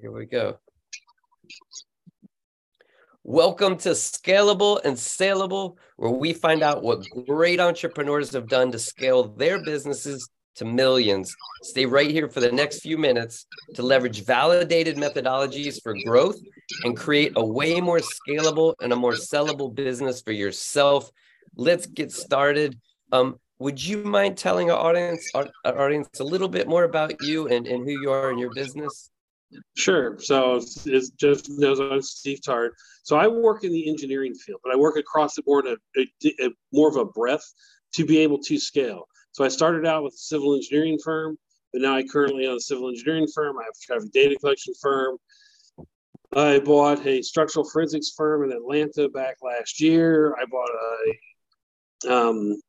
Here we go. Welcome to Scalable and Saleable, where we find out what great entrepreneurs have done to scale their businesses to millions. Stay right here for the next few minutes to leverage validated methodologies for growth and create a way more scalable and a more sellable business for yourself. Let's get started. Um, would you mind telling our audience our, our audience a little bit more about you and, and who you are in your business? Sure. So it's just knows I'm Steve Tarte. So I work in the engineering field, but I work across the board at a, a, more of a breadth to be able to scale. So I started out with a civil engineering firm, but now I currently own a civil engineering firm. I have a data collection firm. I bought a structural forensics firm in Atlanta back last year. I bought a um,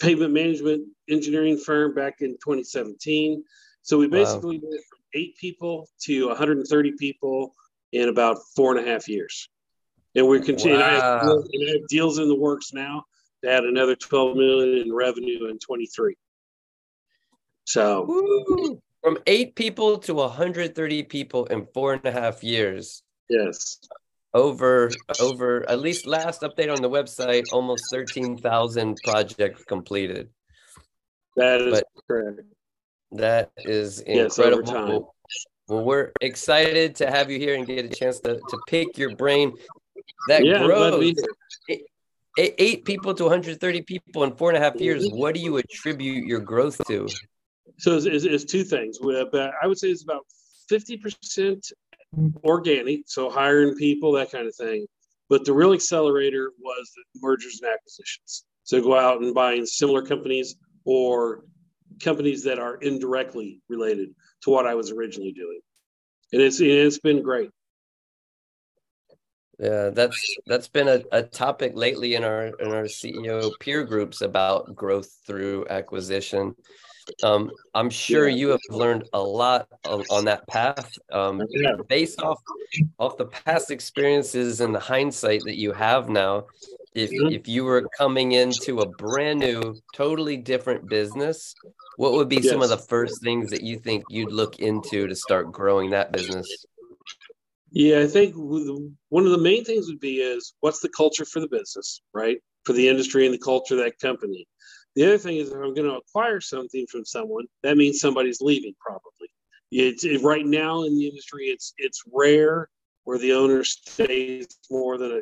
pavement management engineering firm back in 2017. So we basically wow. went from eight people to 130 people in about four and a half years. And we're continuing. Wow. I, have deals, I have deals in the works now to add another 12 million in revenue in 23. So Woo. from eight people to 130 people in four and a half years. Yes over over at least last update on the website almost 13,000 projects completed that is but correct that is incredible. yes, well we're excited to have you here and get a chance to, to pick your brain. That yeah, grows. eight, eight people to 130 people in four and a half years what do you attribute your growth to? So it's, it's, it's two things. But uh, i would say it's about 50% organic, so hiring people, that kind of thing. But the real accelerator was the mergers and acquisitions. So go out and buying similar companies or companies that are indirectly related to what I was originally doing. And it's it's been great. Yeah, that's that's been a, a topic lately in our in our CEO peer groups about growth through acquisition. Um, I'm sure you have learned a lot on, on that path, um, based off off the past experiences and the hindsight that you have now. If mm-hmm. if you were coming into a brand new, totally different business, what would be yes. some of the first things that you think you'd look into to start growing that business? Yeah, I think one of the main things would be is what's the culture for the business, right? For the industry and the culture of that company. The other thing is if I'm going to acquire something from someone, that means somebody's leaving probably. It's it, right now in the industry, it's it's rare where the owner stays more than a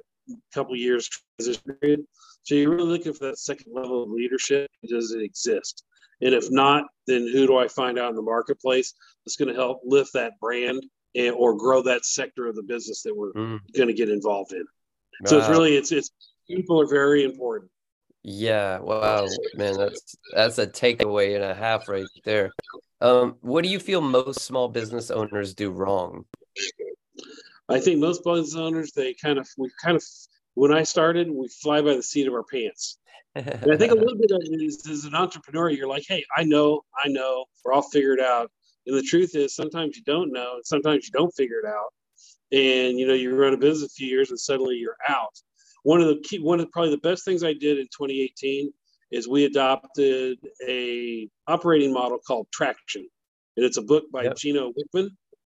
couple years transition period. So you're really looking for that second level of leadership. Does it exist? And if not, then who do I find out in the marketplace that's going to help lift that brand and, or grow that sector of the business that we're mm. going to get involved in? Wow. So it's really it's it's people are very important. Yeah, wow, man, that's that's a takeaway and a half right there. Um, what do you feel most small business owners do wrong? I think most business owners they kind of we kind of when I started we fly by the seat of our pants. And I think a little bit of it is as an entrepreneur you're like, hey, I know, I know, we're all figured out. And the truth is sometimes you don't know, and sometimes you don't figure it out. And you know you run a business a few years and suddenly you're out one of the key, one of probably the best things I did in 2018 is we adopted a operating model called Traction, and it's a book by yep. Gino Wickman.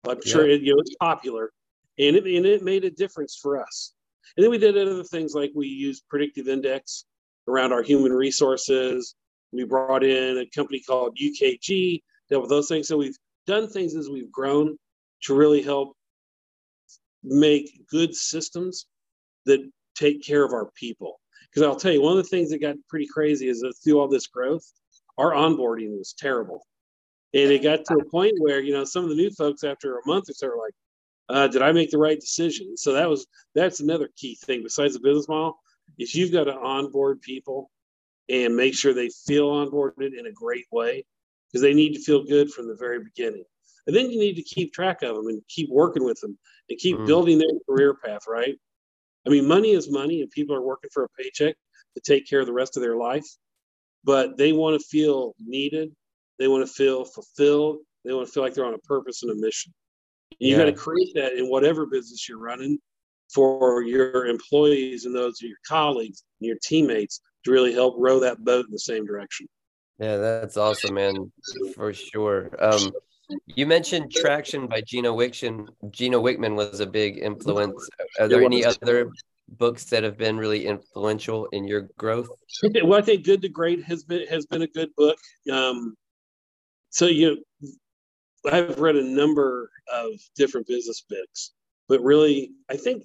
I'm yep. sure it, you know it's popular, and it and it made a difference for us. And then we did other things like we used predictive index around our human resources. We brought in a company called UKG, dealt with those things. So we've done things as we've grown to really help make good systems that take care of our people. Because I'll tell you, one of the things that got pretty crazy is that through all this growth, our onboarding was terrible. And it got to a point where, you know, some of the new folks after a month or so are like, uh, did I make the right decision? So that was that's another key thing besides the business model is you've got to onboard people and make sure they feel onboarded in a great way because they need to feel good from the very beginning. And then you need to keep track of them and keep working with them and keep mm. building their career path, right? I mean, money is money, and people are working for a paycheck to take care of the rest of their life, but they want to feel needed. They want to feel fulfilled. They want to feel like they're on a purpose and a mission. You yeah. got to create that in whatever business you're running for your employees and those of your colleagues and your teammates to really help row that boat in the same direction. Yeah, that's awesome, man, for sure. Um, You mentioned Traction by Gino Wickman. Gino Wickman was a big influence. Are there any other books that have been really influential in your growth? Well, I think Good to Great has been has been a good book. Um, so you, I've read a number of different business books, but really, I think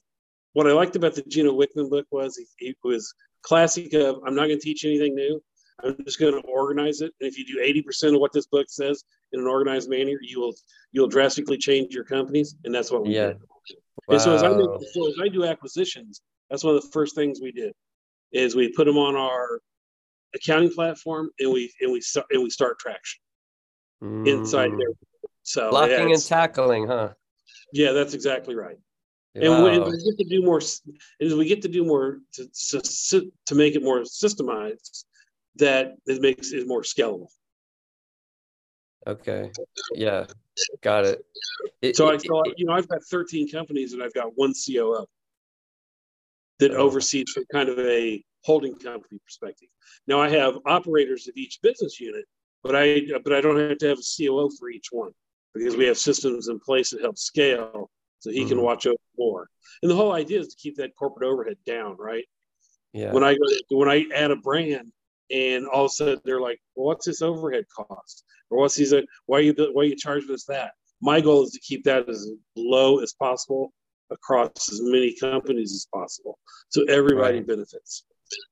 what I liked about the Gino Wickman book was he, he was classic of I'm not going to teach anything new. I'm just going to organize it. And if you do 80% of what this book says in an organized manner, you will you'll drastically change your companies. And that's what we yeah. did. Wow. And so as I make, so as I do acquisitions, that's one of the first things we did is we put them on our accounting platform and we and we start and we start traction mm. inside there. So blocking and tackling, huh? Yeah, that's exactly right. Wow. And we get to do more, as we get to do more to, to, to make it more systemized, that it makes it more scalable. Okay. Yeah. Got it. it so, I, so it, you know, I've got 13 companies and I've got one COO that oh. oversees from kind of a holding company perspective. Now I have operators of each business unit, but I but I don't have to have a COO for each one because we have systems in place that help scale so he mm. can watch over more. And the whole idea is to keep that corporate overhead down, right? Yeah. When I go when I add a brand, and all of a sudden they're like, well, "What's this overhead cost?" Or what's these? Why are you why are you charging us that? My goal is to keep that as low as possible across as many companies as possible, so everybody right. benefits.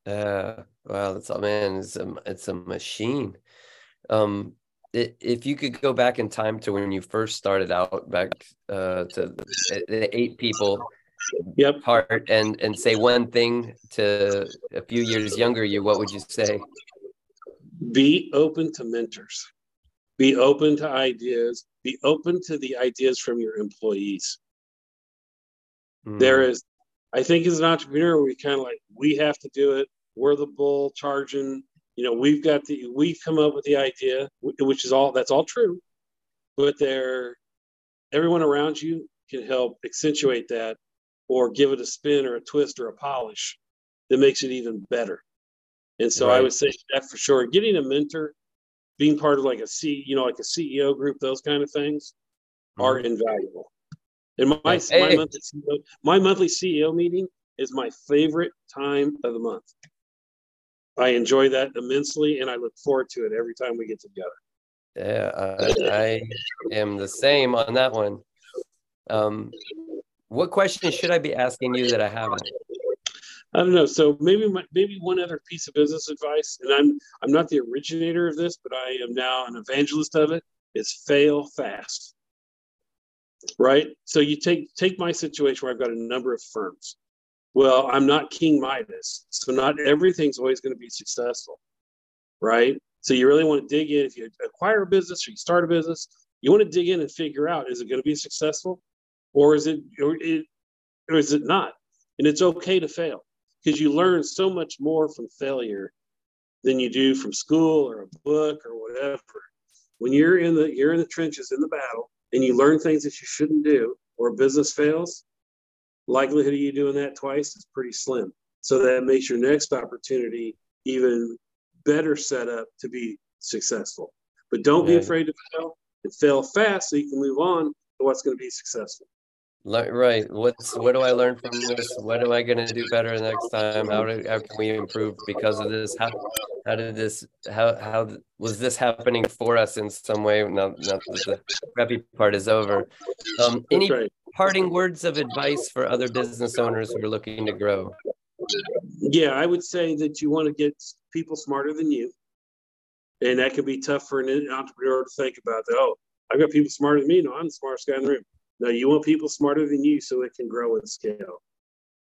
Yeah, wow, that's all man. It's a it's a machine. Um, it, if you could go back in time to when you first started out, back uh, to the, the eight people yep. part and and say one thing to a few years younger you, what would you say? Be open to mentors. Be open to ideas. Be open to the ideas from your employees. Mm. There is, I think, as an entrepreneur, we kind of like we have to do it. We're the bull charging. You know, we've got the we've come up with the idea, which is all that's all true. But there, everyone around you can help accentuate that or give it a spin or a twist or a polish that makes it even better. And so right. I would say that for sure. Getting a mentor, being part of like a C, you know, like a CEO group, those kind of things mm-hmm. are invaluable. And my hey. my monthly CEO, my monthly CEO meeting is my favorite time of the month. I enjoy that immensely, and I look forward to it every time we get together. Yeah, uh, I am the same on that one. Um, what question should I be asking you that I haven't? I don't know. So maybe my, maybe one other piece of business advice, and I'm I'm not the originator of this, but I am now an evangelist of it. Is fail fast. Right. So you take take my situation where I've got a number of firms. Well, I'm not King Midas, so not everything's always going to be successful. Right. So you really want to dig in. If you acquire a business or you start a business, you want to dig in and figure out is it going to be successful? or is it or, it, or is it not? And it's okay to fail because you learn so much more from failure than you do from school or a book or whatever. When you're in the you're in the trenches in the battle and you learn things that you shouldn't do, or a business fails, likelihood of you doing that twice is pretty slim. So that makes your next opportunity even better set up to be successful. But don't yeah. be afraid to fail and fail fast so you can move on to what's going to be successful right what's what do i learn from this what am i going to do better next time how, do, how can we improve because of this how how did this how how was this happening for us in some way now, now the crappy part is over um, any right. Parting words of advice for other business owners who are looking to grow yeah i would say that you want to get people smarter than you and that can be tough for an entrepreneur to think about that oh i've got people smarter than me no i'm the smartest guy in the room no, you want people smarter than you so it can grow and scale.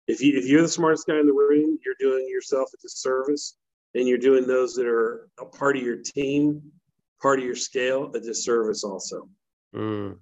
If you if you're the smartest guy in the room, you're doing yourself a disservice, and you're doing those that are a part of your team, part of your scale, a disservice also. Mm.